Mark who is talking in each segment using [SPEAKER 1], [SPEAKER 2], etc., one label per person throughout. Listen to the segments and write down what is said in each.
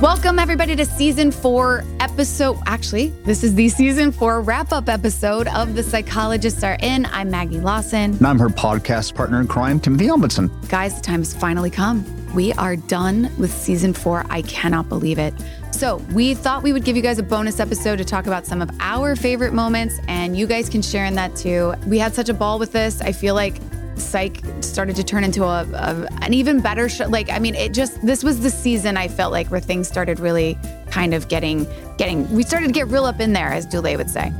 [SPEAKER 1] Welcome, everybody, to season four episode. Actually, this is the season four wrap up episode of The Psychologists Are In. I'm Maggie Lawson.
[SPEAKER 2] And I'm her podcast partner in crime, Timothy Omundson.
[SPEAKER 1] Guys, the time has finally come. We are done with season four. I cannot believe it. So, we thought we would give you guys a bonus episode to talk about some of our favorite moments, and you guys can share in that too. We had such a ball with this. I feel like Psych started to turn into a, a, an even better show. Like, I mean, it just this was the season I felt like where things started really kind of getting getting. We started to get real up in there, as Dule would say.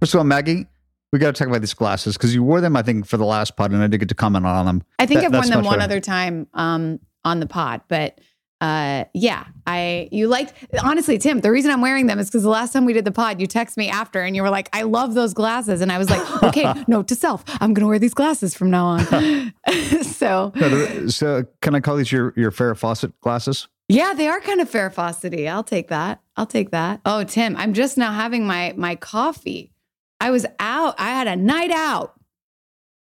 [SPEAKER 2] First of all, Maggie, we got to talk about these glasses because you wore them, I think, for the last pod, and I did get to comment on them.
[SPEAKER 1] I think
[SPEAKER 2] That-
[SPEAKER 1] I've worn them one other time um, on the pod, but uh, yeah, I you liked honestly, Tim. The reason I'm wearing them is because the last time we did the pod, you text me after and you were like, "I love those glasses," and I was like, "Okay, note to self, I'm gonna wear these glasses from now on." so
[SPEAKER 2] so, can I call these your your Farrah Fawcett glasses?
[SPEAKER 1] yeah, they are kind of fair faucety. I'll take that. I'll take that. Oh, Tim, I'm just now having my my coffee. I was out. I had a night out.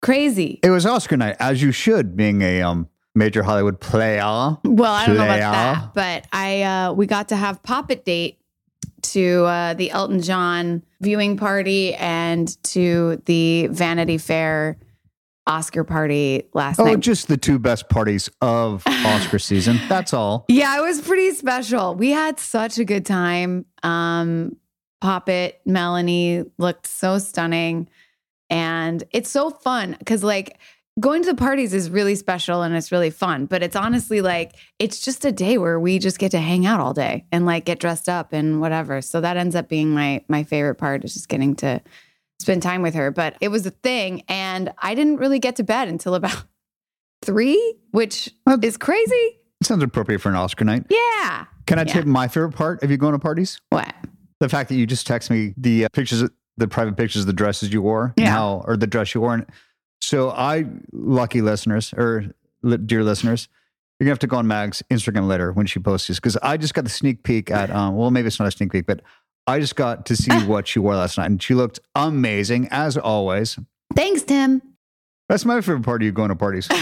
[SPEAKER 1] Crazy.
[SPEAKER 2] It was Oscar night, as you should, being a um major Hollywood player.
[SPEAKER 1] Well, I don't know about that, but I uh, we got to have Poppet Date to uh, the Elton John viewing party and to the Vanity Fair Oscar party last
[SPEAKER 2] Oh,
[SPEAKER 1] night.
[SPEAKER 2] Oh, just the two best parties of Oscar season. That's all.
[SPEAKER 1] yeah, it was pretty special. We had such a good time. Um, Poppet, Melanie looked so stunning, and it's so fun because like. Going to the parties is really special and it's really fun, but it's honestly like it's just a day where we just get to hang out all day and like get dressed up and whatever. So that ends up being my my favorite part is just getting to spend time with her. But it was a thing, and I didn't really get to bed until about three, which
[SPEAKER 2] Well-
[SPEAKER 1] is crazy.
[SPEAKER 2] Sounds appropriate for an Oscar night.
[SPEAKER 1] Yeah.
[SPEAKER 2] Can I
[SPEAKER 1] Yeah.
[SPEAKER 2] tip my favorite part of you going to parties?
[SPEAKER 1] What?
[SPEAKER 2] The fact that you just text me the uh, pictures, the private pictures of the dresses you wore,
[SPEAKER 1] Yeah.
[SPEAKER 2] how, or the dress you wore. And so, I, lucky listeners, or li- dear listeners, you're gonna have to go on Mag's Instagram later when she posts this because I just got the sneak peek at, um, well, maybe it's not a sneak peek, but I just got to see what she wore last night, and she looked amazing as always.
[SPEAKER 1] Thanks, Tim.
[SPEAKER 2] That's my favorite part of you going to parties.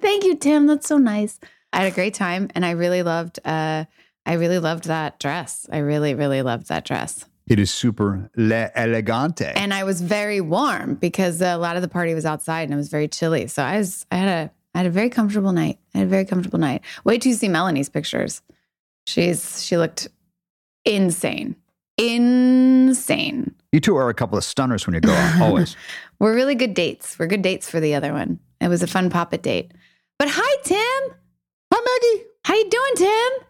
[SPEAKER 1] Thank you, Tim. That's so nice. I had a great time, and I really loved. uh I really loved that dress. I really, really loved that dress.
[SPEAKER 2] It is super le elegante.
[SPEAKER 1] and I was very warm because a lot of the party was outside and it was very chilly. So I was I had a I had a very comfortable night. I had a very comfortable night. Wait till you see Melanie's pictures. She's she looked insane. Insane.
[SPEAKER 2] you two are a couple of stunners when you go out, always.
[SPEAKER 1] We're really good dates. We're good dates for the other one. It was a fun poppet date. But hi, Tim.
[SPEAKER 2] Hi, Maggie.
[SPEAKER 1] How you doing, Tim?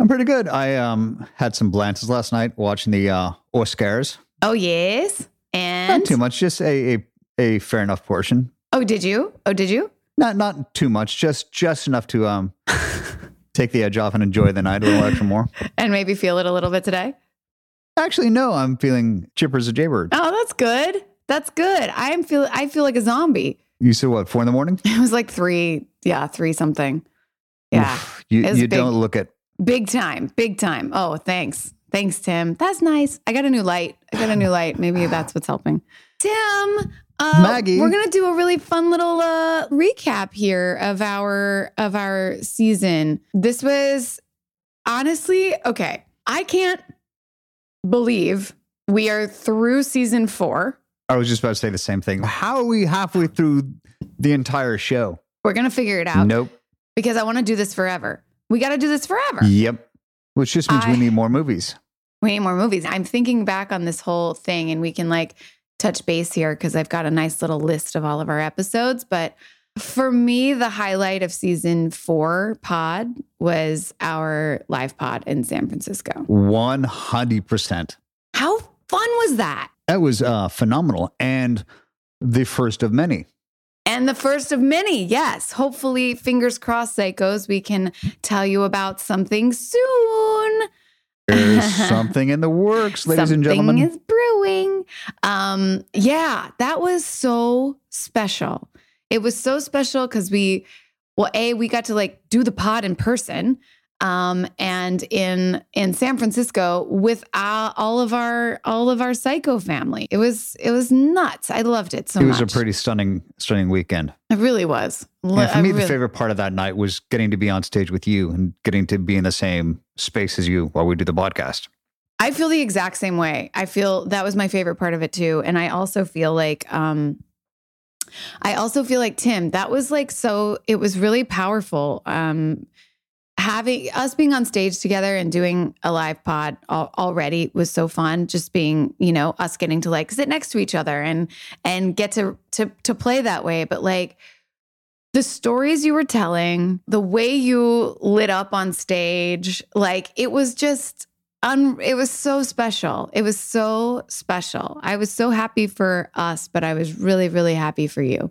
[SPEAKER 2] I'm pretty good. I um had some blances last night watching the uh, Oscars.
[SPEAKER 1] Oh yes. And
[SPEAKER 2] Not too much, just a, a a fair enough portion.
[SPEAKER 1] Oh, did you? Oh, did you?
[SPEAKER 2] Not not too much, just just enough to um take the edge off and enjoy the night a little extra more.
[SPEAKER 1] And maybe feel it a little bit today?
[SPEAKER 2] Actually, no, I'm feeling chipper as a jaybird.
[SPEAKER 1] Oh, that's good. That's good. I'm feel I feel like a zombie.
[SPEAKER 2] You said what? Four in the morning?
[SPEAKER 1] It was like three, yeah, three something. Yeah,
[SPEAKER 2] Oof, you you
[SPEAKER 1] big.
[SPEAKER 2] don't look at.
[SPEAKER 1] big time, big time. Oh, thanks, thanks, Tim. That's nice. I got a new light. I got a new light. Maybe that's what's helping. Tim, uh,
[SPEAKER 2] Maggie.
[SPEAKER 1] we're gonna do a really fun little uh, recap here of our of our season. This was honestly okay. I can't believe we are through season four.
[SPEAKER 2] I was just about to say the same thing. How are we halfway through the entire show?
[SPEAKER 1] We're gonna figure it out
[SPEAKER 2] Nope.
[SPEAKER 1] because I want to do this forever. We got to do this forever.
[SPEAKER 2] Yep. Which just means
[SPEAKER 1] I-
[SPEAKER 2] we need more movies.
[SPEAKER 1] We need more movies. I'm thinking back on this whole thing, and we can like touch base here because I've got a nice little list of all of our episodes. But for me, the highlight of season four pod was our live pod in San Francisco.
[SPEAKER 2] One hundred percent.
[SPEAKER 1] How fun was that?
[SPEAKER 2] That was uh, phenomenal, and the first of many.
[SPEAKER 1] And the first of many, yes. Hopefully, fingers crossed, psychos, we can tell you about something soon.
[SPEAKER 2] There's something in the works, ladies and gentlemen.
[SPEAKER 1] Something is brewing. Um, yeah, that was so special. It was so special because we, well, a we got to like do the pod in person, um, and in in San Francisco with uh, all of our all of our psycho family. It was it was nuts. I loved it so
[SPEAKER 2] it was
[SPEAKER 1] much.
[SPEAKER 2] a pretty stunning, stunning weekend.
[SPEAKER 1] It really was.
[SPEAKER 2] And for
[SPEAKER 1] I
[SPEAKER 2] me, the favorite part of that night was getting to be on stage with you and getting to be in the same space as you while we do the podcast.
[SPEAKER 1] I feel the exact same way. I feel that was my favorite part of it too. And I also feel like um I also feel like Tim, that was like so it was really powerful. Um having us being on stage together and doing a live pod al- already was so fun just being you know us getting to like sit next to each other and and get to to to play that way but like the stories you were telling the way you lit up on stage like it was just un- it was so special it was so special i was so happy for us but i was really really happy for you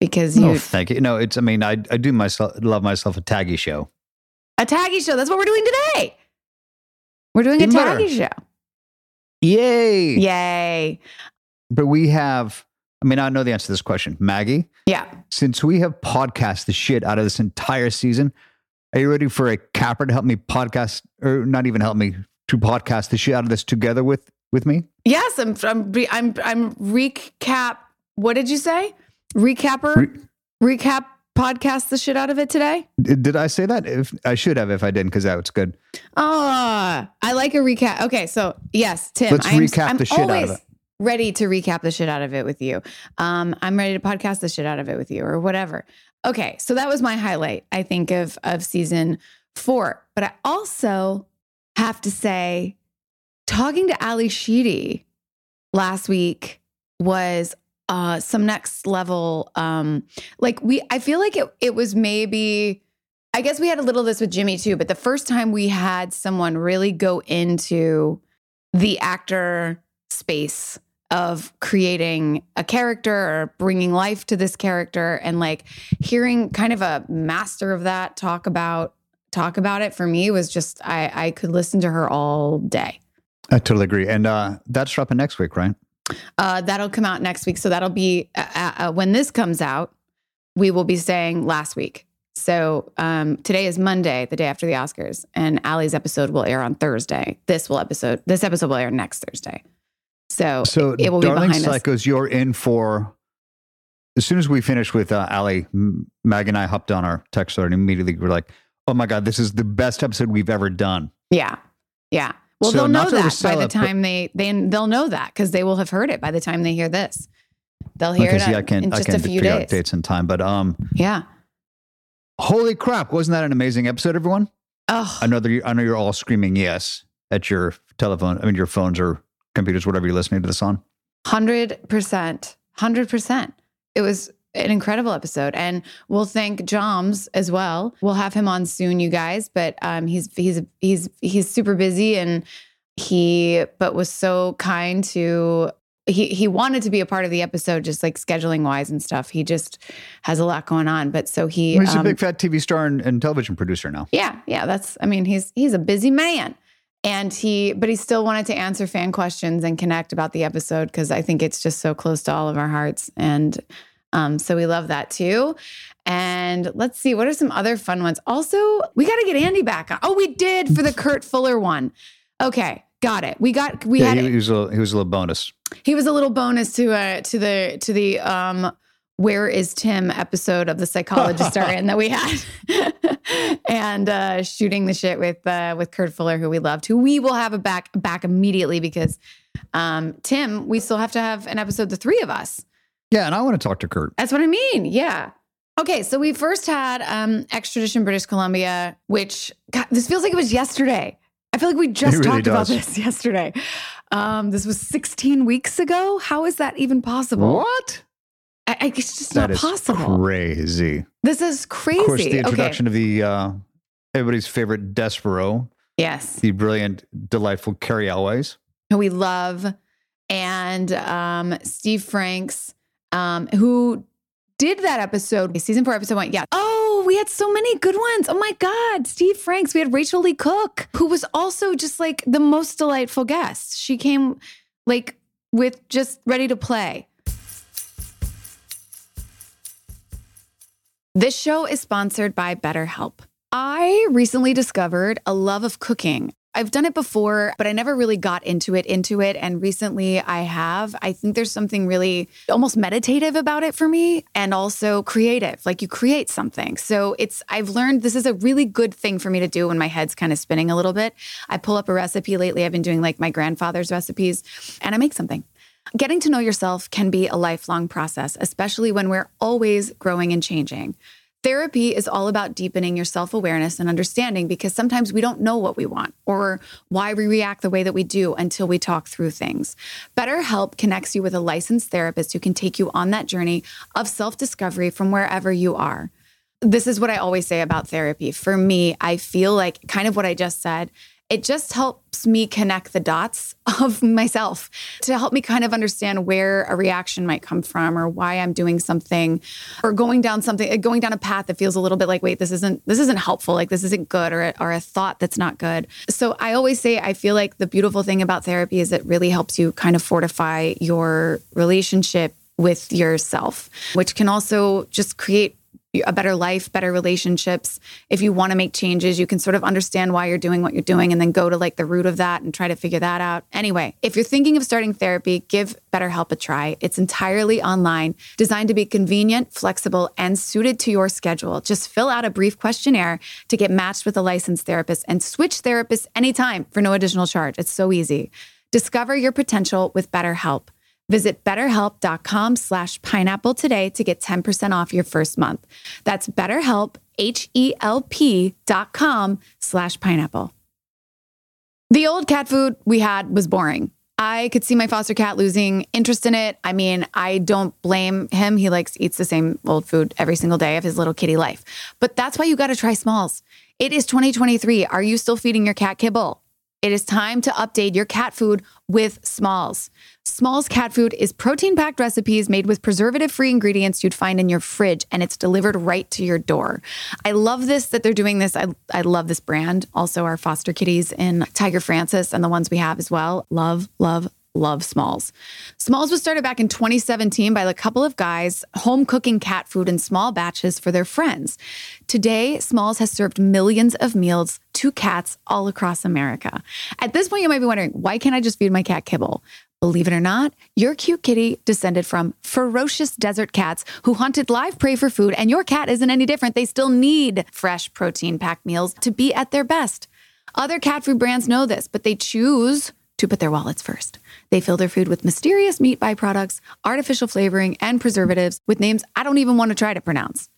[SPEAKER 1] because you
[SPEAKER 2] Oh, thank you. No, it's. I mean, I I do myself love myself a taggy show.
[SPEAKER 1] A taggy show that's what we're doing today we're doing a taggy show
[SPEAKER 2] Yay!
[SPEAKER 1] yay
[SPEAKER 2] But we have. I mean, I know the answer to this question, Maggie.
[SPEAKER 1] yeah
[SPEAKER 2] Since we have podcast the shit out of this entire season, are you ready for a capper to help me podcast, or not even help me to podcast the shit out of this together with with me?
[SPEAKER 1] yes i'm i'm i'm, I'm recap what did you say recapper
[SPEAKER 2] Re-
[SPEAKER 1] recap podcast the shit out of it today
[SPEAKER 2] Did I say that? If I should have, if I didn't, because that was good.
[SPEAKER 1] Oh, I like a recap. Okay, so yes, Tim,
[SPEAKER 2] Let's
[SPEAKER 1] I'm,
[SPEAKER 2] recap
[SPEAKER 1] I'm
[SPEAKER 2] the shit out of
[SPEAKER 1] always
[SPEAKER 2] it.
[SPEAKER 1] ready to recap the shit out of it with you. Um, I'm ready to podcast the shit out of it with you, or whatever. Okay, so that was my highlight. I think of of season four, but I also have to say, talking to Ally Sheedy last week was uh some next level um like we i feel like it it was maybe i guess we had a little of this with jimmy too but the first time we had someone really go into the actor space of creating a character or bringing life to this character and like hearing kind of a master of that talk about talk about it for me was just i i could listen to her all day
[SPEAKER 2] I totally agree, and uh, that's dropping next week, right?
[SPEAKER 1] Uh, that'll come out next week. So that'll be uh, uh, when this comes out, we will be saying last week. So um, today is Monday, the day after the Oscars, and Ally's episode will air on Thursday. This will episode. This episode will air next Thursday. So,
[SPEAKER 2] So,
[SPEAKER 1] it will be
[SPEAKER 2] Darling
[SPEAKER 1] behind us.
[SPEAKER 2] Psychos, you're in for. As soon as we finished with uh, Ally, Mag and I hopped on our text and immediately we're like, "Oh my god, this is the best episode we've ever done."
[SPEAKER 1] Yeah, yeah. Well,
[SPEAKER 2] So
[SPEAKER 1] they'll know that by the
[SPEAKER 2] it,
[SPEAKER 1] time they they they'll know that because they will have heard it by the time they hear this. They'll hear it on-
[SPEAKER 2] I can't,
[SPEAKER 1] in
[SPEAKER 2] I
[SPEAKER 1] just a few days.
[SPEAKER 2] dates and time, but um,
[SPEAKER 1] Yeah.
[SPEAKER 2] holy crap, wasn't that an amazing episode, everyone?
[SPEAKER 1] Oh,
[SPEAKER 2] I know that you, I know you're all screaming yes at your telephone, I mean your phones or computers, whatever you're listening to this on.
[SPEAKER 1] Hundred percent, hundred percent. It was an incredible episode, and we'll thank Joms as well. We'll have him on soon, you guys. But um, he's he's he's he's super busy, and he but was so kind to. He he wanted to be a part of the episode, just like scheduling wise and stuff. He just has a lot going on, but so he
[SPEAKER 2] He's a
[SPEAKER 1] um,
[SPEAKER 2] big fat TV star and, and television producer now.
[SPEAKER 1] yeah, yeah, that's I mean, he's he's a busy man. And he but he still wanted to answer fan questions and connect about the episode because I think it's just so close to all of our hearts. And Um, so we love that too. And let's see, what are some other fun ones? Also, we got to get Andy back on. Oh, we did for the Kurt Fuller one. Okay, got it. We got we
[SPEAKER 2] yeah,
[SPEAKER 1] had
[SPEAKER 2] he, he was a, he was a little bonus.
[SPEAKER 1] he was a little bonus to uh to the to the um where is Tim episode of the psychologist are in that we had and uh shooting the shit with uh with Kurt Fuller who we loved who we will have a back back immediately because um Tim we still have to have an episode the three of us
[SPEAKER 2] Yeah, and I want to talk to Kurt.
[SPEAKER 1] that's what I mean. Yeah. Okay, so we first had um, extradition British Columbia, which God, this feels like it was yesterday. I feel like we just
[SPEAKER 2] really
[SPEAKER 1] talked about this yesterday. Um, this was 16 weeks ago. How is that even possible?
[SPEAKER 2] What?
[SPEAKER 1] I, I, it's just
[SPEAKER 2] That
[SPEAKER 1] not possible.
[SPEAKER 2] crazy.
[SPEAKER 1] This is crazy.
[SPEAKER 2] Of course, the
[SPEAKER 1] Okay.
[SPEAKER 2] introduction of the uh, everybody's favorite Despereaux,
[SPEAKER 1] Yes,
[SPEAKER 2] the brilliant, delightful Cary Elwes.
[SPEAKER 1] who we love, and um, Steve Franks, um, who did that episode, season four, episode one. Yeah. Oh, we had so many good ones. Oh my God. Steve Franks. We had Rachael Leigh Cook, who was also just like the most delightful guest. She came like with just ready to play. This show is sponsored by BetterHelp. I recently discovered a love of cooking. I've done it before, but I never really got into it into it and recently I have. I think there's something really almost meditative about it for me and also creative. Like you create something. So it's I've learned this is a really good thing for me to do when my head's kind of spinning a little bit. I pull up a recipe lately. I've been doing like my grandfather's recipes and I make something. Getting to know yourself can be a lifelong process, especially when we're always growing and changing. Therapy is all about deepening your self awareness and understanding because sometimes we don't know what we want or why we react the way that we do until we talk through things. BetterHelp connects you with a licensed therapist who can take you on that journey of self discovery from wherever you are. This is what I always say about therapy. For me, I feel like kind of what I just said. It just helps me connect the dots of myself to help me kind of understand where a reaction might come from or why I'm doing something or going down something uh, going down a path that feels a little bit like wait this isn't this isn't helpful like this isn't good or or a thought that's not good. So I always say I feel like the beautiful thing about therapy is it really helps you kind of fortify your relationship with yourself, which can also just create a better life, better relationships. If you want to make changes, you can sort of understand why you're doing what you're doing and then go to like the root of that and try to figure that out. Anyway, if you're thinking of starting therapy, give BetterHelp a try. It's entirely online, designed to be convenient, flexible, and suited to your schedule. Just fill out a brief questionnaire to get matched with a licensed therapist and switch therapists anytime for no additional charge. It's so easy. Discover your potential with BetterHelp. Visit betterhelp.com slash pineapple today to get 10% off your first month. That's betterhelp, H-E-L-P dot com slash pineapple. The old cat food we had was boring. I could see my foster cat losing interest in it. I mean, I don't blame him. He likes eats the same old food every single day of his little kitty life. But that's why you got to try Smalls. It is 2023. Are you still feeding your cat kibble? It is time to update your cat food with Smalls. Smalls cat food is protein packed recipes made with preservative free ingredients you'd find in your fridge, and it's delivered right to your door. I love this that they're doing this. I, I love this brand. Also, our foster kitties in Tiger Francis and the ones we have as well. Love, love, love Smalls. Smalls was started back in 2017 by a couple of guys home cooking cat food in small batches for their friends. Today, Smalls has served millions of meals to cats all across America. At this point, you might be wondering, why can't I just feed my cat kibble? Believe it or not, your cute kitty descended from ferocious desert cats who hunted live prey for food, and your cat isn't any different. They still need fresh protein packed meals to be at their best. Other cat food brands know this, but they choose to put their wallets first. They fill their food with mysterious meat byproducts, artificial flavoring, and preservatives with names I don't even want to try to pronounce.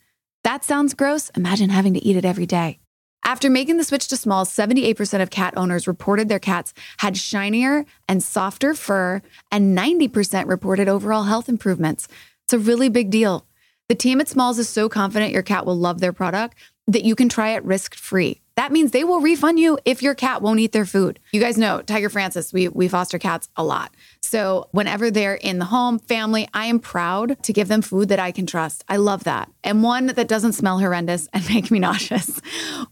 [SPEAKER 1] That sounds gross. Imagine having to eat it every day. After making the switch to Smalls, 78% of cat owners reported their cats had shinier and softer fur, and 90% reported overall health improvements. It's a really big deal. The team at Smalls is so confident your cat will love their product that you can try it risk free. That means they will refund you if your cat won't eat their food. You guys know Tiger Francis, we, we foster cats a lot. So whenever they're in the home, family, I am proud to give them food that I can trust. I love that. And one that doesn't smell horrendous and make me nauseous.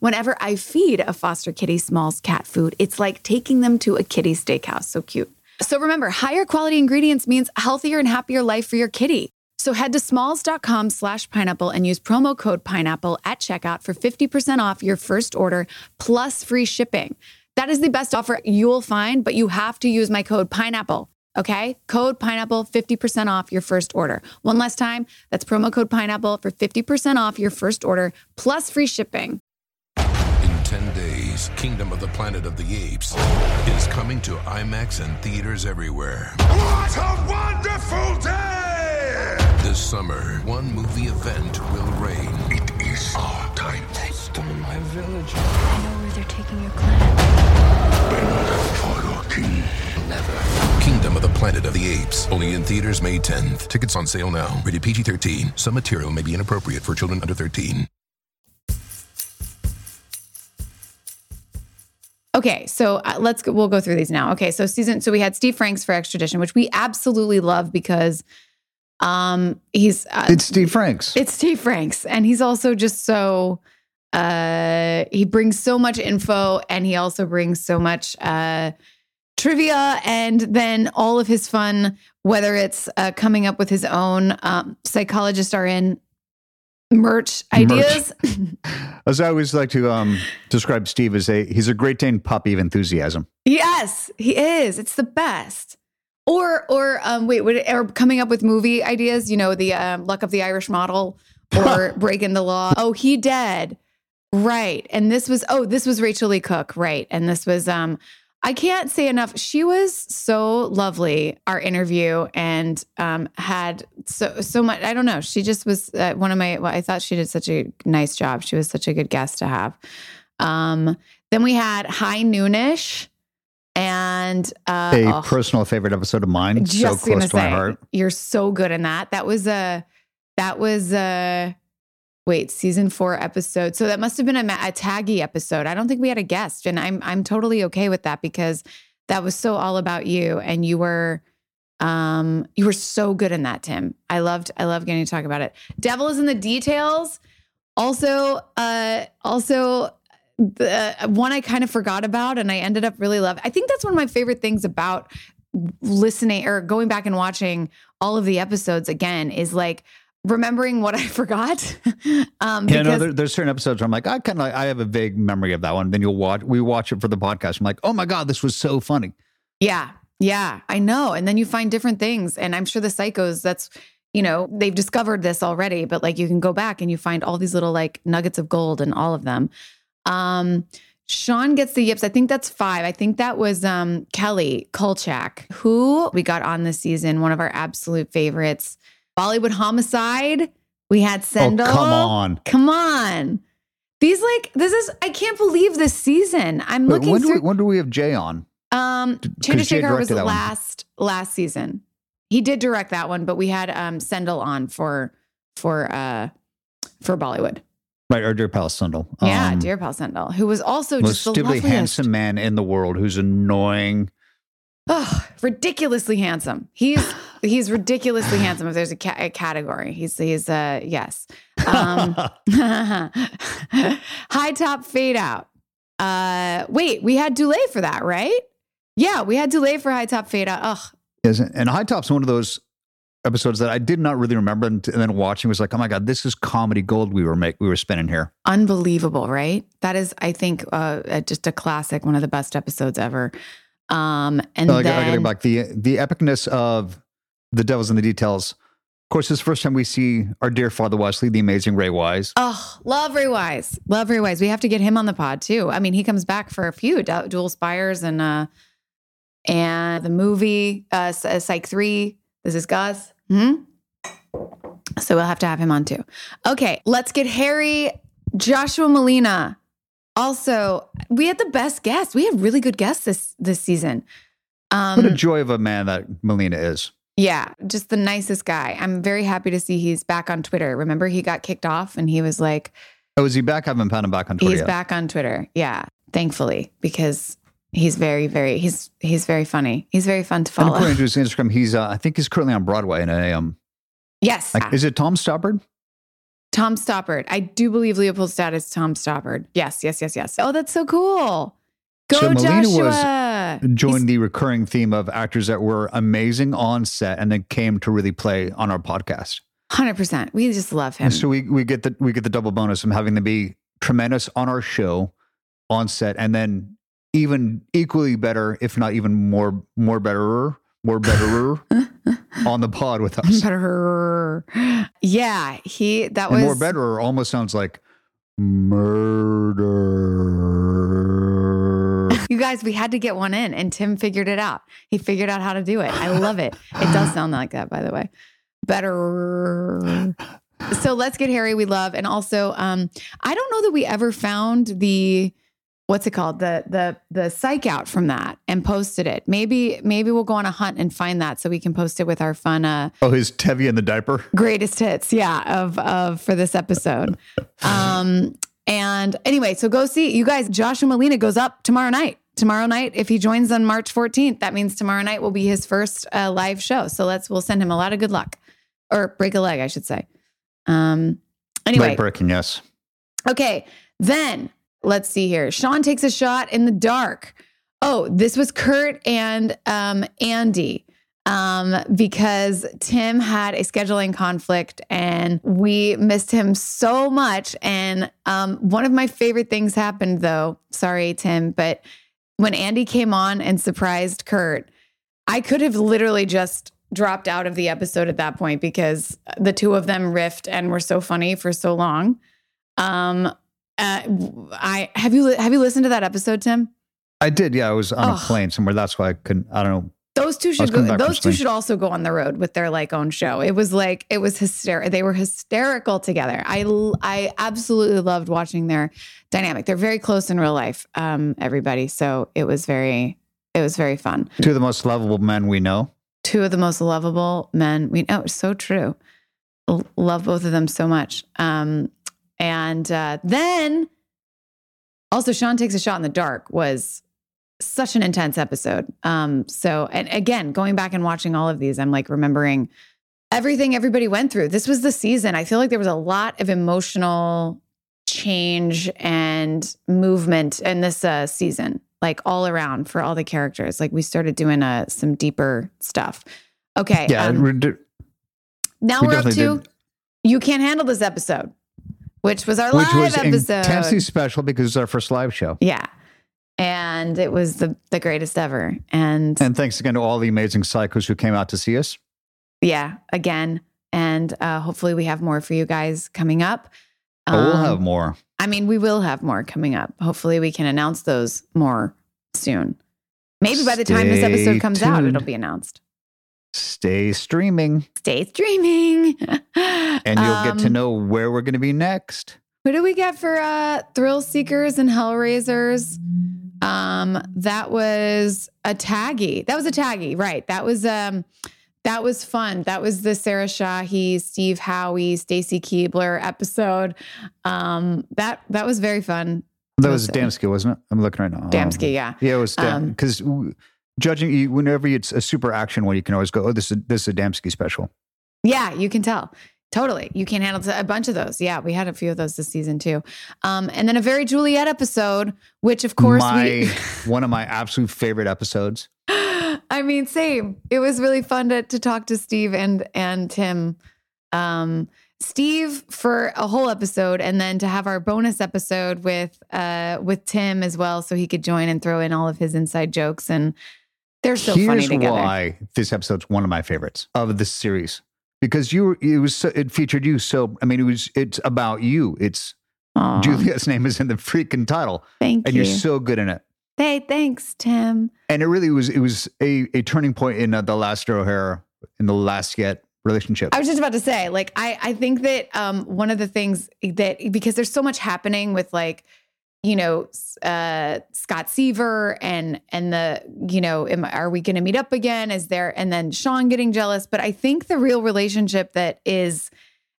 [SPEAKER 1] Whenever I feed a foster kitty Smalls cat food, it's like taking them to a kitty steakhouse. So cute. So remember, higher quality ingredients means healthier and happier life for your kitty. So head to smalls.com slash pineapple and use promo code pineapple at checkout for 50% off your first order plus free shipping. That is the best offer you'll find, but you have to use my code pineapple. Okay. Code pineapple, 50% off your first order. One last time, that's promo code pineapple for 50% off your first order plus free shipping.
[SPEAKER 3] In 10 days, Kingdom of the Planet of the Apes is coming to IMAX and theaters everywhere.
[SPEAKER 4] What a wonderful day!
[SPEAKER 3] This summer, one movie event will reign.
[SPEAKER 4] It is our time.
[SPEAKER 5] They stole my village.
[SPEAKER 6] I know where they're taking your clan.
[SPEAKER 4] Bend for your king.
[SPEAKER 3] Never. Kingdom of the Planet of the Apes. Only in theaters May 10th. Tickets on sale now. Rated PG 13. Some material may be inappropriate for children under 13.
[SPEAKER 1] Okay, so uh, let's go, we'll go through these now. Okay, so season so we had Steve Franks for extradition, which we absolutely love because um he's uh,
[SPEAKER 2] It's Steve Franks.
[SPEAKER 1] it's Steve Franks and he's also just so uh he brings so much info and he also brings so much uh trivia and then all of his fun whether it's uh, coming up with his own um, psychologists are in merch
[SPEAKER 2] Merch.
[SPEAKER 1] ideas
[SPEAKER 2] As I always like to um, describe Steve as a he's a Great Dane puppy of enthusiasm.
[SPEAKER 1] Yes, he is. It's the best. Or or um wait, what or coming up with movie ideas, you know, the um, luck of the Irish model or breaking the law. Oh, he dead. Right. And this was oh, this was Rachael Leigh Cook, right. And this was um I can't say enough. She was so lovely our interview and um had so so much I don't know. She just was uh, one of my well, I thought she did such a nice job. She was such a good guest to have. Um then we had High Noonish and uh,
[SPEAKER 2] A
[SPEAKER 1] oh,
[SPEAKER 2] personal favorite episode of mine. So close to my heart.
[SPEAKER 1] You're so good in that. That was a that was a wait season four episode. So that must have been a, a taggy episode. I don't think we had a guest, and I'm I'm totally okay with that because that was so all about you, and you were um you were so good in that, Tim. I loved I loved getting to talk about it. Devil is in the details. Also, uh, also the one I kind of forgot about and I ended up really love. I think that's one of my favorite things about listening or going back and watching all of the episodes again is like remembering what I forgot. um
[SPEAKER 2] Yeah, no, there, there's certain episodes where I'm like, I kind of, I have a vague memory of that one. Then you'll watch, we watch it for the podcast. I'm like, oh my god, this was so funny.
[SPEAKER 1] Yeah. Yeah, I know. And then you find different things. And I'm sure the psychos, that's, you know, they've discovered this already, but like you can go back and you find all these little like nuggets of gold in all of them. Um, Sean gets the yips. I think that's five. I think that was um Kelly Kulchak, who we got on this season, one of our absolute favorites. Bollywood homicide. We had Sendhil.
[SPEAKER 2] Oh, come on.
[SPEAKER 1] Come on. These like this is I can't believe this season. I'm
[SPEAKER 2] Wait,
[SPEAKER 1] looking
[SPEAKER 2] when, do we, when do we have Jay on?
[SPEAKER 1] um,
[SPEAKER 2] D- 'cause Jay
[SPEAKER 1] Chandrasekhar was
[SPEAKER 2] that one.
[SPEAKER 1] last last season. He did direct that one, but we had um Sendhil on for for uh for Bollywood.
[SPEAKER 2] Right, or Dear Pal Sendhil.
[SPEAKER 1] yeah,
[SPEAKER 2] Um,
[SPEAKER 1] dear Pal Sendhil, who was also
[SPEAKER 2] most
[SPEAKER 1] just the
[SPEAKER 2] stupidly
[SPEAKER 1] loveliest.
[SPEAKER 2] handsome man in the world who's annoying.
[SPEAKER 1] Oh, ridiculously handsome. He's he's ridiculously handsome. If there's a, ca- a category, he's he's uh yes. Um, high top fade out. Uh, wait, we had Dulé for that, right? Yeah, we had Dulé for high top fade out. Ugh,
[SPEAKER 2] Yes, and High Top's one of those episodes that I did not really remember, and, and then watching was like, oh my god, this is comedy gold we were make we were spinning here.
[SPEAKER 1] unbelievable, right? That is, I think, uh, just a classic, one of the best episodes ever. Um, and
[SPEAKER 2] I,
[SPEAKER 1] then,
[SPEAKER 2] I gotta go back the the epicness of the Devils in the Details. Of course, this is the first time we see our dear Father Westley, the amazing Ray Wise.
[SPEAKER 1] oh, love Ray Wise, love Ray Wise. We have to get him on the pod too. I mean, he comes back for a few Du- Dual Spires and uh, and the movie uh, uh, Psych Three. This is Gus. Hmm? So we'll have to have him on too. Okay, let's get Harry Joshua Malina. Also, we had the best guests. We had really good guests this this season. Um,
[SPEAKER 2] What a joy of a man that Malina is.
[SPEAKER 1] Yeah, just the nicest guy. I'm very happy to see he's back on Twitter. Remember, he got kicked off and he was like,
[SPEAKER 2] Oh, is he back? I haven't found him back on Twitter
[SPEAKER 1] he's
[SPEAKER 2] yet.
[SPEAKER 1] back on Twitter. Yeah, thankfully, because he's very, very, he's he's very funny. He's very fun to follow.
[SPEAKER 2] And according to his Instagram, he's uh, I think he's currently on Broadway in a um.
[SPEAKER 1] yes,
[SPEAKER 2] Like, is it Tom Stoppard?
[SPEAKER 1] Tom Stoppard. I do believe Leopoldstadt is Tom Stoppard. Yes, yes, yes, yes. Oh, that's so cool. Go
[SPEAKER 2] So Malina was
[SPEAKER 1] Joshua.
[SPEAKER 2] Joined the recurring theme of actors that were amazing on set and then came to really play on our podcast.
[SPEAKER 1] Hundred percent. We just love him.
[SPEAKER 2] And so we we get the we get the double bonus of having them be tremendous on our show, on set, and then even equally better, if not even more more betterer, more betterer on the pod with us.
[SPEAKER 1] Betterer. Yeah, he that
[SPEAKER 2] And
[SPEAKER 1] was
[SPEAKER 2] more betterer almost sounds like murder.
[SPEAKER 1] You guys, we had to get one in, and Tim figured it out. He figured out how to do it. I love it. It does sound like that, by the way. Better. So let's get Harry. We love, and also, um, I don't know that we ever found the what's it called? The the the psych out from that and posted it. Maybe maybe we'll go on a hunt and find that so we can post it with our fun uh
[SPEAKER 2] oh, his Tevi in the diaper.
[SPEAKER 1] greatest hits yeah of of for this episode. Um and anyway so go see you guys joshua malina goes up tomorrow night. Tomorrow night if he joins on march 14th that means tomorrow night will be his first uh, live show. So let's we'll send him a lot of good luck. Or break a leg i should say. Um anyway.
[SPEAKER 2] Leg breaking, yes.
[SPEAKER 1] Okay, then let's see here. Sean takes a shot in the dark. Oh, this was Kurt and um, Andy um, because Tim had a scheduling conflict and we missed him so much. And um, one of my favorite things happened though. Sorry, Tim, but when Andy came on and surprised Kurt, I could have literally just dropped out of the episode at that point because the two of them riffed and were so funny for so long. Um, uh, I have you have you listened to that episode, Tim?
[SPEAKER 2] I did. Yeah, I was on a plane somewhere. That's why I couldn't. I don't know.
[SPEAKER 1] Those two should go, those two should also go on the road with their like own show. It was like it was hysterical. They were hysterical together. I I absolutely loved watching their dynamic. They're very close in real life, um, everybody. So it was very it was very fun.
[SPEAKER 2] Two of the most lovable men we know.
[SPEAKER 1] Two of the most lovable men we know. So true. Love both of them so much. Um, and uh, then also Sean takes a shot in the dark was such an intense episode. Um, so and again, going back and watching all of these, I'm like remembering everything everybody went through. This was the season. I feel like there was a lot of emotional change and movement in this uh, season, like all around for all the characters. Like we started doing uh, some deeper stuff. Okay.
[SPEAKER 2] Yeah,
[SPEAKER 1] um,
[SPEAKER 2] we did-
[SPEAKER 1] now
[SPEAKER 2] we
[SPEAKER 1] are up to
[SPEAKER 2] did.
[SPEAKER 1] You Can't Handle This episode, which was our
[SPEAKER 2] which
[SPEAKER 1] live
[SPEAKER 2] was
[SPEAKER 1] episode.
[SPEAKER 2] intensely special because it's our first live show.
[SPEAKER 1] Yeah. And it was the, the greatest ever. And,
[SPEAKER 2] And thanks again to all the amazing psychos who came out to see us.
[SPEAKER 1] yeah, again. And uh, hopefully we have more for you guys coming up.
[SPEAKER 2] We'll
[SPEAKER 1] Um,
[SPEAKER 2] have more.
[SPEAKER 1] I mean, we will have more coming up. Hopefully we can announce those more soon. Maybe by the time this episode comes out, it'll be announced.
[SPEAKER 2] Stay streaming,
[SPEAKER 1] Stay streaming.
[SPEAKER 2] and you'll get to
[SPEAKER 1] Um,
[SPEAKER 2] know where we're going to be next.
[SPEAKER 1] Who do we get for uh Thrill Seekers and Hellraisers? Um, that was a taggy. That was a taggy, right? That was um that was fun. That was the Sarah Shahi, Steve Howey, Stacy Keibler episode. Um, that that was very fun.
[SPEAKER 2] That was. Damski, wasn't it? I'm looking right now.
[SPEAKER 1] Damski, yeah.
[SPEAKER 2] Yeah, it was
[SPEAKER 1] Um,
[SPEAKER 2] because judging you, whenever it's a super action one, you can always go, "Oh, this is this is a Damski special."
[SPEAKER 1] Yeah, you can tell. Totally. You can handle a bunch of those. Yeah, we had a few of those this season too. Um, and then a very Juliet episode, which of course
[SPEAKER 2] my
[SPEAKER 1] we
[SPEAKER 2] one of my absolute favorite episodes.
[SPEAKER 1] I mean, same. It was really fun to to talk to Steve and and Tim. Um, Steve for a whole episode, and then to have our bonus episode with uh with Tim as well, so he could join and throw in all of his inside jokes. And they're so
[SPEAKER 2] Here's
[SPEAKER 1] funny together.
[SPEAKER 2] why this episode's one of my favorites of the series because you it was so, it featured you so I mean it was it's about you. It's
[SPEAKER 1] Aw,
[SPEAKER 2] Juliet's name is in the freaking title,
[SPEAKER 1] thank
[SPEAKER 2] and
[SPEAKER 1] you.
[SPEAKER 2] you're so good in it.
[SPEAKER 1] hey, thanks, Tim.
[SPEAKER 2] And it really was it was a, a turning point in uh, the last O'Hara in the last yet relationship.
[SPEAKER 1] I was just about to say, like, I I think that um one of the things that because there's so much happening with like, you know, uh Scott Seaver and and the you know, am, are we going to meet up again? Is there and then Sean getting jealous? But I think the real relationship that is,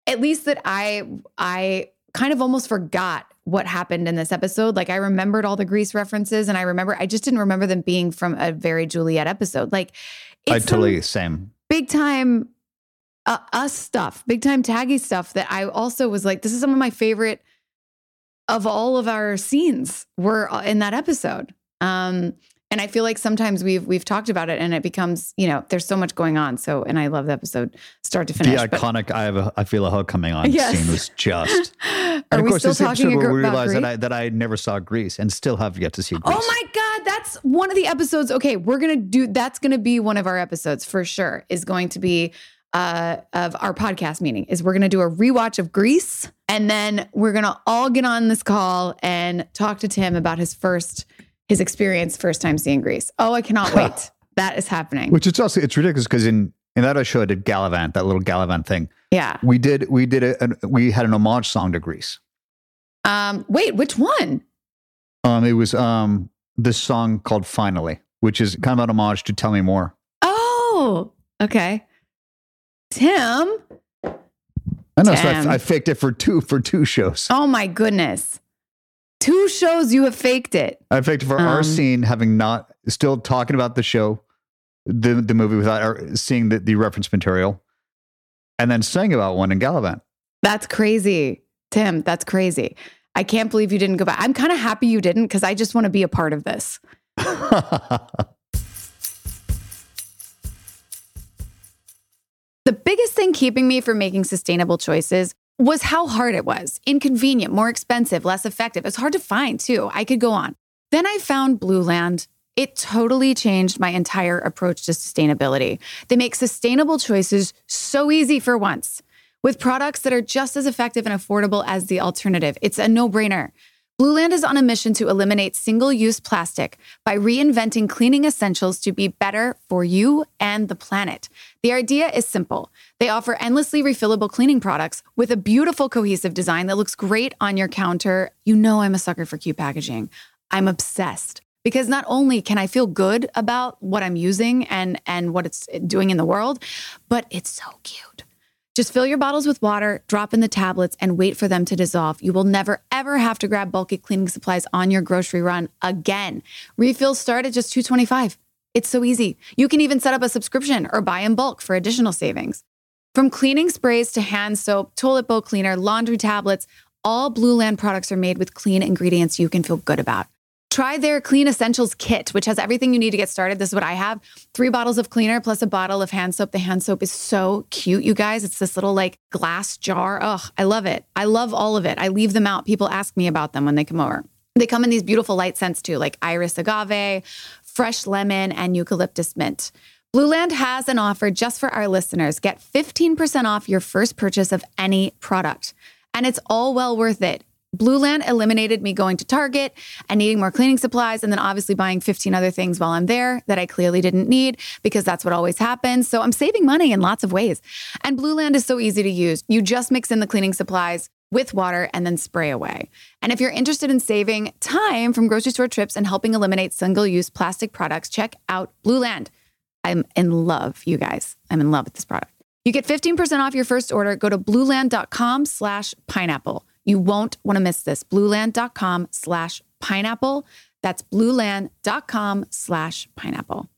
[SPEAKER 1] at least that I I kind of almost forgot what happened in this episode. Like I remembered all the Grease references, and I remember I just didn't remember them being from a very Juliet episode. Like,
[SPEAKER 2] I
[SPEAKER 1] it's
[SPEAKER 2] totally same.
[SPEAKER 1] big time uh, us stuff, big time taggy stuff that I also was like, this is some of my favorite of all of our scenes were uh, in that episode. Um, And I feel like sometimes we've we've talked about it and it becomes, you know, there's so much going on. So and I love the episode start to finish.
[SPEAKER 2] the
[SPEAKER 1] but-
[SPEAKER 2] iconic I have a I feel a hug coming on
[SPEAKER 1] Yes.
[SPEAKER 2] scene was just
[SPEAKER 1] Are
[SPEAKER 2] and of
[SPEAKER 1] we
[SPEAKER 2] course
[SPEAKER 1] still
[SPEAKER 2] this episode
[SPEAKER 1] talking
[SPEAKER 2] where we
[SPEAKER 1] about
[SPEAKER 2] realized that I that I never saw Grease and still have yet to see Grease.
[SPEAKER 1] Oh my God, that's one of the episodes. Okay, we're gonna do that's gonna be one of our episodes for sure, is going to be uh of our podcast meeting. Is we're gonna do a rewatch of Grease, and then we're gonna all get on this call and talk to Tim about his first his experience first time seeing Grease. Oh, I cannot wait. that is happening.
[SPEAKER 2] Which it's also it's ridiculous because in in that show I did Galavant, that little Galavant thing.
[SPEAKER 1] yeah.
[SPEAKER 2] We did we did a, an, we had an homage song to Grease.
[SPEAKER 1] Um, wait, which one?
[SPEAKER 2] Um, it was um this song called Finally, which is kind of an homage to Tell Me More.
[SPEAKER 1] Oh, okay. Tim.
[SPEAKER 2] I know, so I, I faked it for two for two shows.
[SPEAKER 1] Oh my goodness. Two shows you have faked it.
[SPEAKER 2] I faked it for our
[SPEAKER 1] Um,
[SPEAKER 2] scene, having not still talking about the show, the the movie without or seeing the, the reference material, and then sang about one in Galavant.
[SPEAKER 1] That's crazy. Tim, that's crazy. I can't believe you didn't go back. I'm kind of happy you didn't because I just want to be a part of this. The biggest thing keeping me from making sustainable choices was how hard it was. Inconvenient, more expensive, less effective. It's hard to find too. I could go on. Then I found Blueland. It totally changed my entire approach to sustainability. They make sustainable choices so easy for once with products that are just as effective and affordable as the alternative. It's a no brainer. Blueland is on a mission to eliminate single use plastic by reinventing cleaning essentials to be better for you and the planet. The idea is simple they offer endlessly refillable cleaning products with a beautiful, cohesive design that looks great on your counter. You know, I'm a sucker for cute packaging. I'm obsessed because not only can I feel good about what I'm using and, and what it's doing in the world, but it's so cute. Just fill your bottles with water, drop in the tablets, and wait for them to dissolve. You will never, ever have to grab bulky cleaning supplies on your grocery run again. Refills start at just $2.25. It's so easy. You can even set up a subscription or buy in bulk for additional savings. From cleaning sprays to hand soap, toilet bowl cleaner, laundry tablets, all Blueland products are made with clean ingredients you can feel good about. Try their Clean Essentials kit, which has everything you need to get started. This is what I have three bottles of cleaner plus a bottle of hand soap. The hand soap is so cute, you guys. It's this little like glass jar. Ugh, I love it. I love all of it. I leave them out. People ask me about them when they come over. They come in these beautiful light scents too, like iris agave, fresh lemon, and eucalyptus mint. Blueland has an offer just for our listeners. Get 15% off your first purchase of any product. And it's all well worth it. Blueland eliminated me going to Target and needing more cleaning supplies, and then obviously buying 15 other things while I'm there that I clearly didn't need because that's what always happens. So I'm saving money in lots of ways. And Blueland is so easy to use. You just mix in the cleaning supplies with water and then spray away. And if you're interested in saving time from grocery store trips and helping eliminate single use plastic products, check out Blueland. I'm in love, you guys. I'm in love with this product. You get 15% off your first order. Go to blueland.com slash pineapple. You won't want to miss this. Blueland.com slash pineapple. That's blueland.com slash pineapple.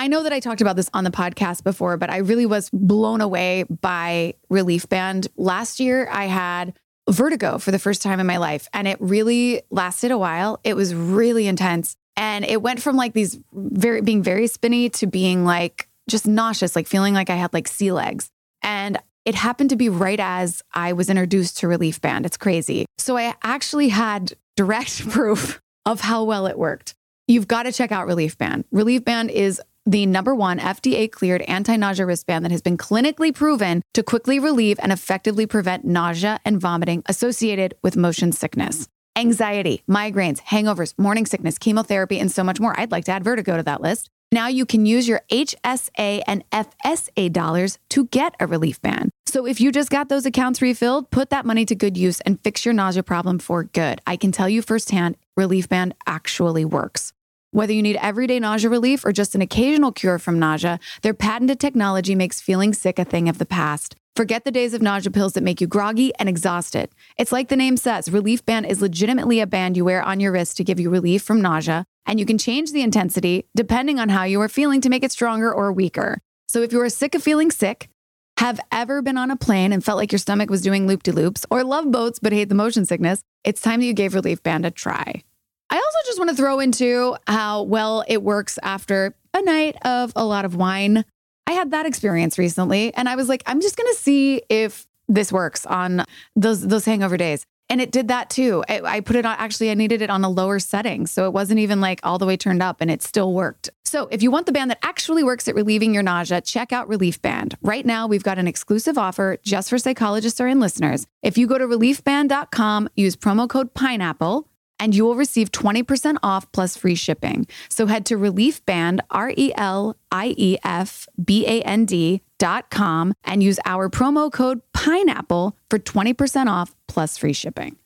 [SPEAKER 1] I know that I talked about this on the podcast before, but I really was blown away by Reliefband. Last year, I had vertigo for the first time in my life, and it really lasted a while. It was really intense. And it went from like these very being very spinny to being like just nauseous, like feeling like I had like sea legs. And it happened to be right as I was introduced to Reliefband. It's crazy. So I actually had direct proof of how well it worked. You've got to check out Reliefband. Relief Band is the number one FDA cleared anti nausea wristband that has been clinically proven to quickly relieve and effectively prevent nausea and vomiting associated with motion sickness. Anxiety, migraines, hangovers, morning sickness, chemotherapy, and so much more. I'd like to add vertigo to that list. Now you can use your HSA and FSA dollars to get a relief band. So if you just got those accounts refilled, put that money to good use and fix your nausea problem for good. I can tell you firsthand, Reliefband actually works. Whether you need everyday nausea relief or just an occasional cure from nausea, their patented technology makes feeling sick a thing of the past. Forget the days of nausea pills that make you groggy and exhausted. It's like the name says Reliefband is legitimately a band you wear on your wrist to give you relief from nausea, and you can change the intensity depending on how you are feeling to make it stronger or weaker. So if you are sick of feeling sick, have ever been on a plane and felt like your stomach was doing loop de loops, or love boats but hate the motion sickness, it's time that you gave Reliefband a try. I also just want to throw into how well it works after a night of a lot of wine. I had that experience recently and I was like, I'm just going to see if this works on those those hangover days. And it did that too. I, I, put it on, actually, I needed it on a lower setting. So it wasn't even like all the way turned up and it still worked. So if you want the band that actually works at relieving your nausea, check out Reliefband. Right now, we've got an exclusive offer just for psychologists or in listeners. If you go to reliefband.com, use promo code pineapple, and you will receive 20% off plus free shipping. So head to reliefband, R E L I E F B A N D dot com and use our promo code pineapple for 20% off plus free shipping.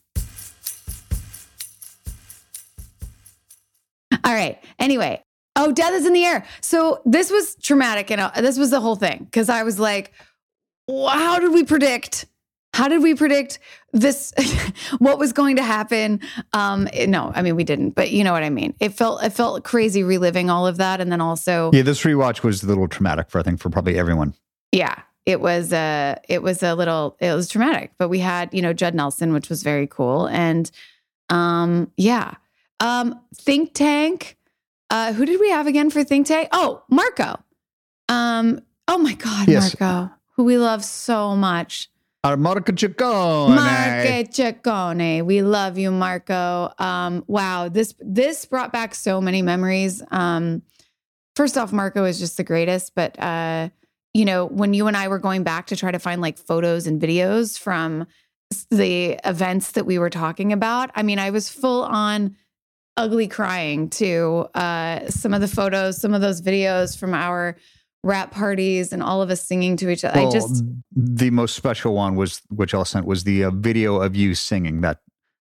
[SPEAKER 1] All right. Anyway, oh, death is in the air. So this was traumatic. And uh, this was the whole thing because I was like, how did we predict? How did we predict this? what was going to happen? Um, no, I mean we didn't, but you know what I mean. It felt it felt crazy reliving all of that, and then also
[SPEAKER 2] yeah, this rewatch was a little traumatic for I think for probably everyone.
[SPEAKER 1] Yeah, it was a it was a little it was traumatic, but we had you know Judd Nelson, which was very cool, and um, yeah, um, Think Tank. Uh, who did we have again for Think Tank? Oh, Marco. Um, oh my God, yes. Marco, who we love so much.
[SPEAKER 2] Our Marco Ciccone.
[SPEAKER 1] Marco Ciccone. We love you, Marco. Um, wow, this this brought back so many memories. Um, first off, Marco is just the greatest, but uh, you know, when you and I were going back to try to find like photos and videos from the events that we were talking about, I mean, I was full on ugly crying to uh, some of the photos, some of those videos from our rap parties and all of us singing to each other. Well, I just
[SPEAKER 2] the most special one was which I sent was the uh, video of you singing that,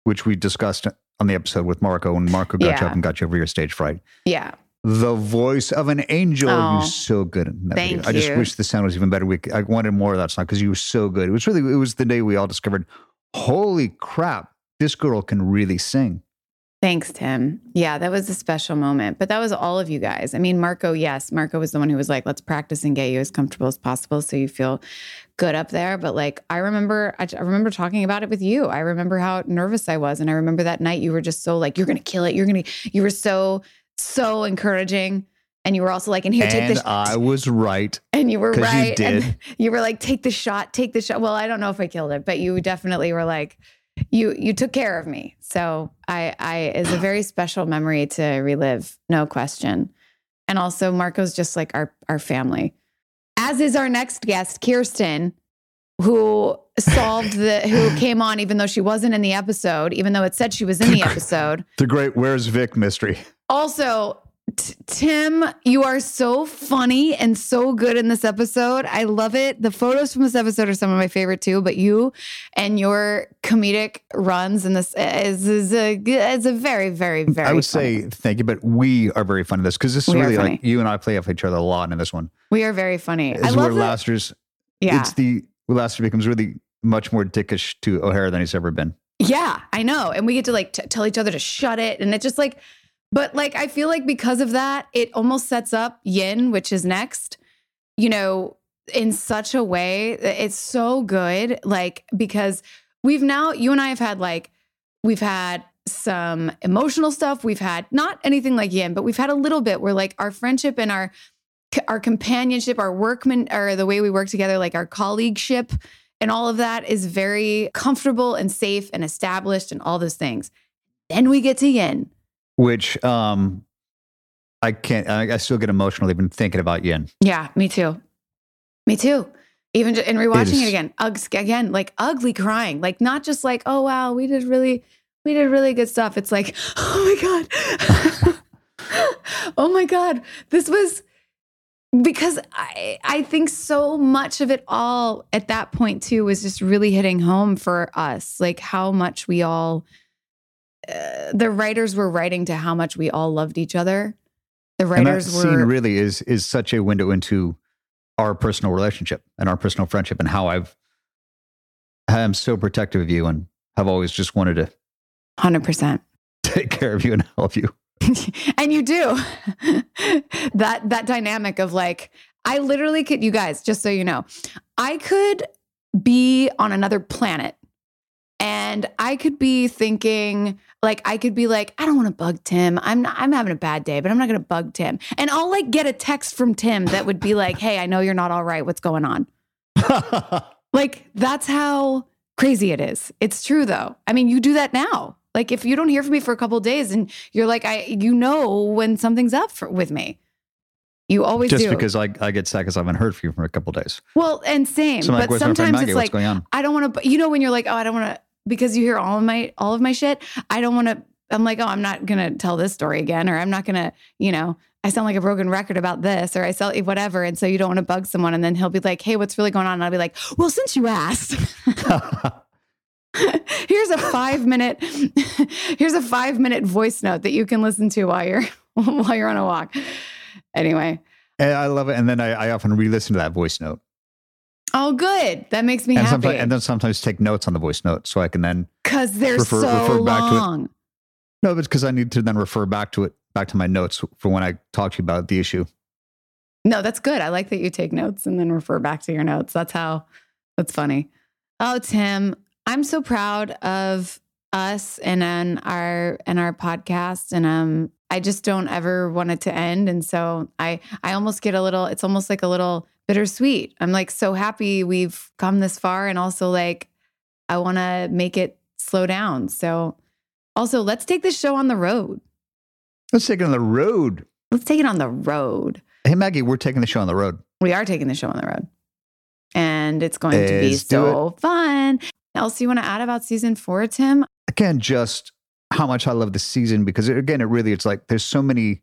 [SPEAKER 2] which we discussed on the episode with Marco when Marco got yeah. you up and got you over your stage fright.
[SPEAKER 1] Yeah.
[SPEAKER 2] The voice of an angel. Oh, you so good in that
[SPEAKER 1] thank
[SPEAKER 2] video. You. I just wish the sound was even better. We, I wanted more of that song because you were so good. It was really, it was the day we all discovered, holy crap, this girl can really sing.
[SPEAKER 1] Thanks, Tim. Yeah, that was a special moment. But that was all of you guys. I mean, Marco, yes, Marco was the one who was like, let's practice and get you as comfortable as possible so you feel good up there. But like, I remember, I, I remember talking about it with you. I remember how nervous I was. And I remember that night you were just so like, you're going to kill it. You're going to, you were so, so encouraging. And you were also like, and here, take
[SPEAKER 2] this. I was right.
[SPEAKER 1] And you were right.
[SPEAKER 2] You did.
[SPEAKER 1] And you were like, take the shot, take the shot. Well, I don't know if I killed it, but you definitely were like, you you took care of me. So I I is a very special memory to relive, no question. And also Marco's just like our our family. As is our next guest, Kirsten, who solved the who came on even though she wasn't in the episode, even though it said she was in the episode.
[SPEAKER 2] the great Where's Vick mystery.
[SPEAKER 1] Also, T- Tim, you are so funny and so good in this episode. I love it. The photos from this episode are some of my favorite too. But you and your comedic runs in this is, is a is a very very very.
[SPEAKER 2] I would say thank you, but we are very funny in this because this is we really like you and I play off each other a lot in this one.
[SPEAKER 1] We are very funny.
[SPEAKER 2] This I
[SPEAKER 1] is
[SPEAKER 2] love where Laster's. Yeah, it's the Lassiter becomes really much more dickish to O'Hara than he's ever been.
[SPEAKER 1] Yeah, I know, and we get to like t- tell each other to shut it, and it's just like but like, I feel like because of that, it almost sets up Yin, which is next, you know, in such a way. It's so good. Like, because we've now, you and I have had like, we've had some emotional stuff. We've had not anything like Yin, but we've had a little bit where like our friendship and our, our companionship, our workman, or the way we work together, like our colleagueship and all of that is very comfortable and safe and established and all those things. Then we get to Yin
[SPEAKER 2] which um, I can't. I, I, still get emotional even thinking about Yin.
[SPEAKER 1] Yeah, me too. Me too. Even just, in rewatching it, it again, Uggs again, like ugly crying, like not just like, oh wow, we did really, we did really good stuff. It's like, oh my god, oh my god, this was because I I think so much of it all at that point too was just really hitting home for us, like how much we all uh, the writers were writing to how much we all loved each other. The writers
[SPEAKER 2] and
[SPEAKER 1] that
[SPEAKER 2] were
[SPEAKER 1] scene
[SPEAKER 2] really is is such a window into our personal relationship and our personal friendship and how I've I am so protective of you and have always just wanted to
[SPEAKER 1] hundred percent
[SPEAKER 2] take care of you and help you.
[SPEAKER 1] and you do that that dynamic of like I literally could you guys just so you know I could be on another planet and I could be thinking, like I could be like, I don't want to bug Tim. I'm not, I'm having a bad day, but I'm not going to bug Tim. And I'll like get a text from Tim that would be like, "Hey, I know you're not all right. What's going on?" Like that's how crazy it is. It's true though. I mean, you do that now. Like if you don't hear from me for a couple days and you're like, I you know when something's up for, with me. You always
[SPEAKER 2] Just
[SPEAKER 1] do.
[SPEAKER 2] because I, I get sad because I haven't heard from you for a couple days.
[SPEAKER 1] well, and same.
[SPEAKER 2] So like,
[SPEAKER 1] but
[SPEAKER 2] friend
[SPEAKER 1] sometimes
[SPEAKER 2] Maggie?
[SPEAKER 1] it's like
[SPEAKER 2] going on?
[SPEAKER 1] I don't want to. You know when you're like, oh, I don't want to because you hear all of my all of my shit. I don't want to. I'm like, oh, I'm not gonna tell this story again, or I'm not gonna, you know, I sound like a broken record about this, or I sell eh, whatever, and so you don't want to bug someone, and then he'll be like, hey, what's really going on? And I'll be like, well, since you asked. here's a five minute here's a five minute voice note that you can listen to while you're while you're on a walk anyway
[SPEAKER 2] And I love it. And then I, I often re-listen to that voice note.
[SPEAKER 1] Oh good. That makes me
[SPEAKER 2] And,
[SPEAKER 1] happy.
[SPEAKER 2] sometimes, and then sometimes take notes on the voice note so I can then
[SPEAKER 1] because they're
[SPEAKER 2] refer-
[SPEAKER 1] so
[SPEAKER 2] refer back to it.
[SPEAKER 1] long.
[SPEAKER 2] No, but it's because I need to then refer back to it, back to my notes for when I talk to you about the issue.
[SPEAKER 1] no that's good. I like that you take notes and then refer back to your notes. That's how that's funny. Oh tim i'm so proud of us and on our and our podcast and um i just don't ever want it to end and so i i almost get a little it's almost like a little bittersweet. I'm like so happy we've come this far and also like i want to make it slow down. So also let's take this show on the road.
[SPEAKER 2] Let's take it on the road.
[SPEAKER 1] let's take it on the road.
[SPEAKER 2] Hey, Maggie, we're taking the show on the road.
[SPEAKER 1] we are taking the show on the road. And it's going to be
[SPEAKER 2] Let's
[SPEAKER 1] so fun. Else you want to add about season four tim?
[SPEAKER 2] Again, just how much I love the season because, it, again, it really, it's like there's so many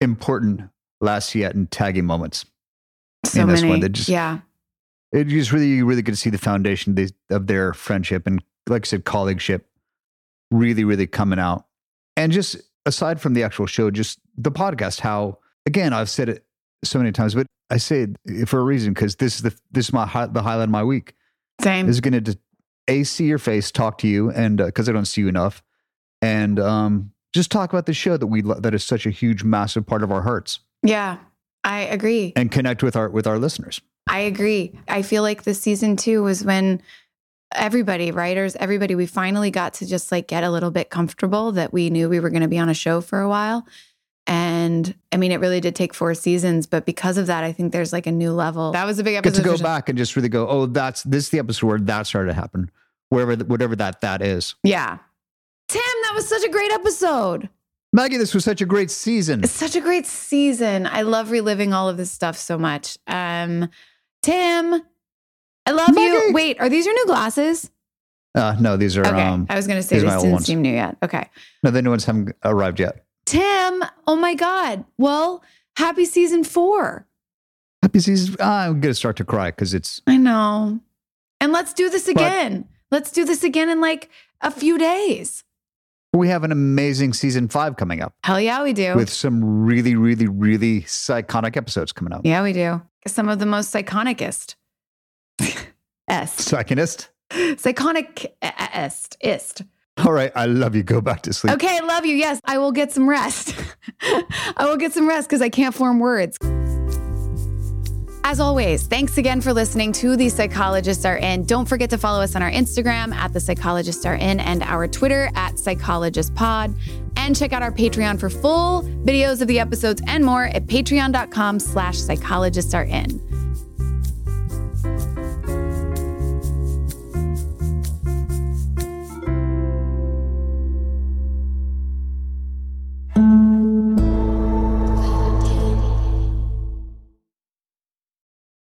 [SPEAKER 2] important last yet and tagging moments.
[SPEAKER 1] So
[SPEAKER 2] in this
[SPEAKER 1] many.
[SPEAKER 2] One, they just-
[SPEAKER 1] yeah.
[SPEAKER 2] It just really, you really to see the foundation of these- of their friendship and, like I said, colleagueship really, really coming out. And just aside from the actual show, just the podcast, how, again, I've said it so many times, but I say it for a reason because this is the, this is my, the highlight of my week.
[SPEAKER 1] same.
[SPEAKER 2] Is going to a see your face, talk to you, and because I don't see you enough, and um, just talk about the show that we lo- that is such a huge, massive part of our hearts,
[SPEAKER 1] yeah i agree.
[SPEAKER 2] And connect with our with our listeners.
[SPEAKER 1] i agree. I feel like this season two was when everybody writers everybody we finally got to just like get a little bit comfortable that we knew we were going to be on a show for a while. And i mean it really did take four seasons but because of that i think there's like a new level. That was a big episode.
[SPEAKER 2] Get
[SPEAKER 1] episode
[SPEAKER 2] to go
[SPEAKER 1] for-
[SPEAKER 2] back and just really go, oh, that's this is the episode where that started to happen, wherever whatever that that is.
[SPEAKER 1] yeah. Tim that was such a great episode
[SPEAKER 2] Maggie, this was such a great season.
[SPEAKER 1] It's such a great season. I love reliving all of this stuff so much. Um, Tim, I love you. Wait, are these your new glasses?
[SPEAKER 2] Uh, no, these are
[SPEAKER 1] Okay,
[SPEAKER 2] um,
[SPEAKER 1] I was going to say
[SPEAKER 2] these are
[SPEAKER 1] these
[SPEAKER 2] my old
[SPEAKER 1] didn't
[SPEAKER 2] ones.
[SPEAKER 1] seem new yet. Okay,
[SPEAKER 2] no, the new ones haven't arrived yet.
[SPEAKER 1] Tim. Oh my God. Well, happy season four.
[SPEAKER 2] Happy season. ah, I'm gonna start to cry because it's
[SPEAKER 1] I know. And let's do this
[SPEAKER 2] But-
[SPEAKER 1] again. let's do this again in like a few days.
[SPEAKER 2] We have an amazing season five coming up
[SPEAKER 1] Hell yeah, we do.
[SPEAKER 2] with some really, really, really psychotic episodes coming up.
[SPEAKER 1] yeah, we do. Some of the most psychonicest. est.
[SPEAKER 2] Psychonist.
[SPEAKER 1] Psychonic-est. Ist.
[SPEAKER 2] All right, I love you. Go back to sleep.
[SPEAKER 1] Okay, I love you. Yes, I will get some rest. I will get some rest because I can't form words. As always, thanks again for listening to The Psychologists Are In. Don't forget to follow us on our Instagram at The Psychologists Are In and our Twitter at PsychologistPod. And check out our Patreon for full videos of the episodes and more at patreon.com slash psychologists are in.